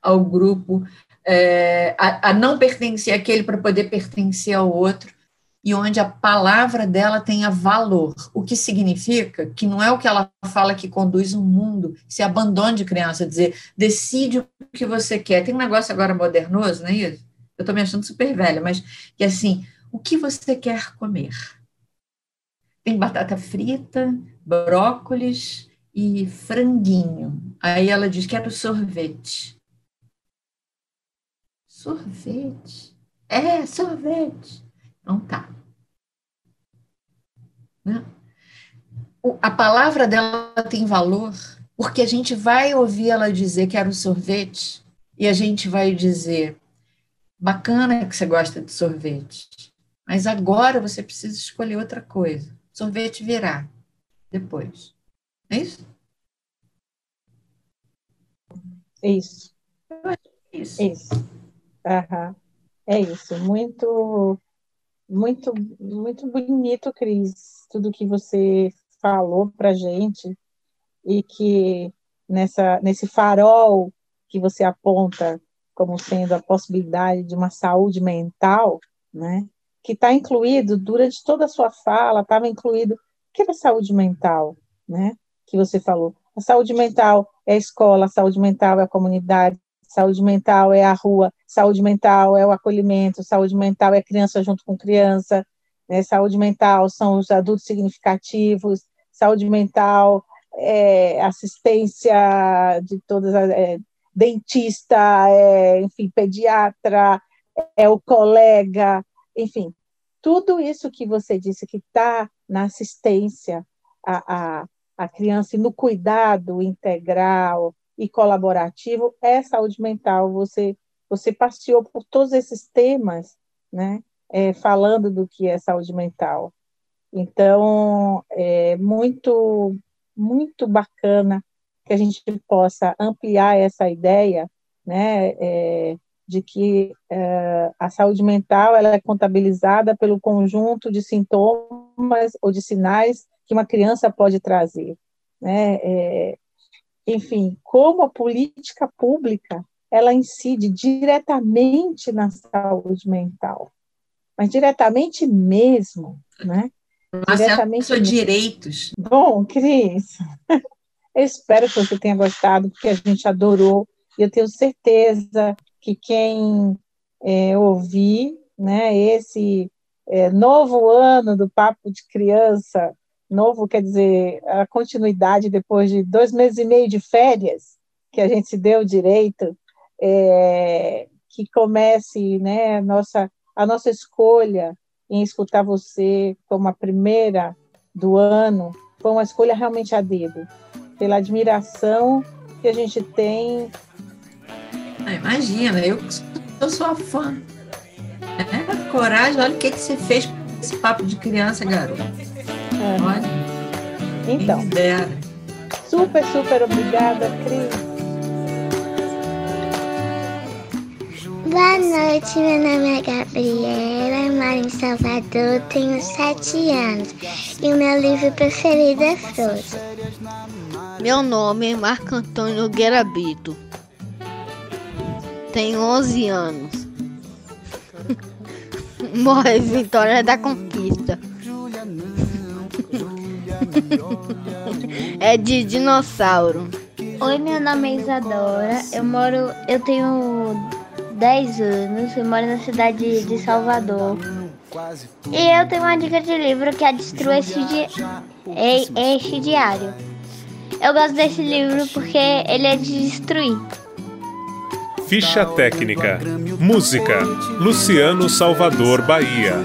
ao grupo, é, a, a, não pertencer àquele para poder pertencer ao outro, e onde a palavra dela tenha valor, o que significa que não é o que ela fala que conduz o mundo, se abandone de criança, dizer, decide o que você quer. Tem um negócio agora modernoso, não é isso? Eu estou me achando super velha, mas que assim, o que você quer comer? Tem batata frita, brócolis e franguinho. Aí ela diz, quero sorvete. Sorvete. É, sorvete. Então tá. Né? A palavra dela tem valor porque a gente vai ouvir ela dizer que era o sorvete e a gente vai dizer bacana que você gosta de sorvete, mas agora você precisa escolher outra coisa. Sorvete virá depois. É isso? Isso. Isso. Isso. Uhum. É isso, muito, muito, muito bonito, Cris, tudo que você falou para gente e que nessa, nesse farol que você aponta como sendo a possibilidade de uma saúde mental, né? Que está incluído durante toda a sua fala, estava incluído que é saúde mental, né? Que você falou. A saúde mental é a escola, a saúde mental é a comunidade, Saúde mental é a rua, saúde mental é o acolhimento, saúde mental é criança junto com criança, Né? Saúde mental são os adultos significativos, saúde mental é assistência de todas as. É, dentista, é, enfim, pediatra, é o colega, enfim, tudo isso que você disse que está na assistência à, à, à criança e no cuidado integral e colaborativo é saúde mental. Você, você passeou por todos esses temas, né? É, falando do que é saúde mental. Então, é muito, muito bacana que a gente possa ampliar essa ideia, né, é, de que é, a saúde mental ela é contabilizada pelo conjunto de sintomas ou de sinais que uma criança pode trazer, né? É, enfim, como a política pública ela incide diretamente na saúde mental, mas diretamente mesmo, né? diretamente mesmo. direitos. Bom, Cris, (laughs) eu espero que você tenha gostado, porque a gente adorou, e eu tenho certeza que quem é, ouvir né, esse é, novo ano do Papo de Criança, novo quer dizer a continuidade depois de dois meses e meio de férias, que a gente se deu direito, é, que comece né, a, nossa, a nossa escolha em escutar você como a primeira do ano, foi uma escolha realmente a dedo pela admiração que a gente tem. Ah, imagina, eu, eu sou a fã. É, coragem, olha o que, que você fez com esse papo de criança, garoto. É. Olha. Então. Super, super obrigada, Cris. Boa noite, meu nome é Gabriela, moro em Salvador, tenho sete anos e o meu livro preferido é Frozen. Meu nome é Marco Antônio Nogueira Brito, tenho 11 anos, (laughs) moro em Vitória da Conquista. (laughs) é de dinossauro. Oi, meu nome é Isadora, eu moro, eu tenho 10 anos, eu moro na cidade de Salvador. E eu tenho uma dica de livro que é Destrua este, di este Diário. Eu gosto desse livro porque ele é de destruir. Ficha técnica. Música: Luciano Salvador Bahia.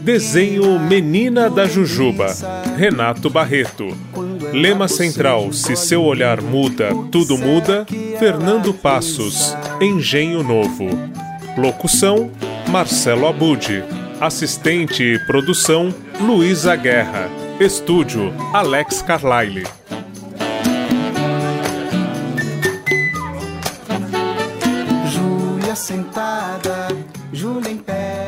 Desenho Menina da Jujuba. Renato Barreto. Lema central: Se seu olhar muda, tudo muda. Fernando Passos. Engenho Novo. Locução: Marcelo Abude. Assistente e produção: Luísa Guerra. Estúdio: Alex Carlyle. Sentada, Júlia em pé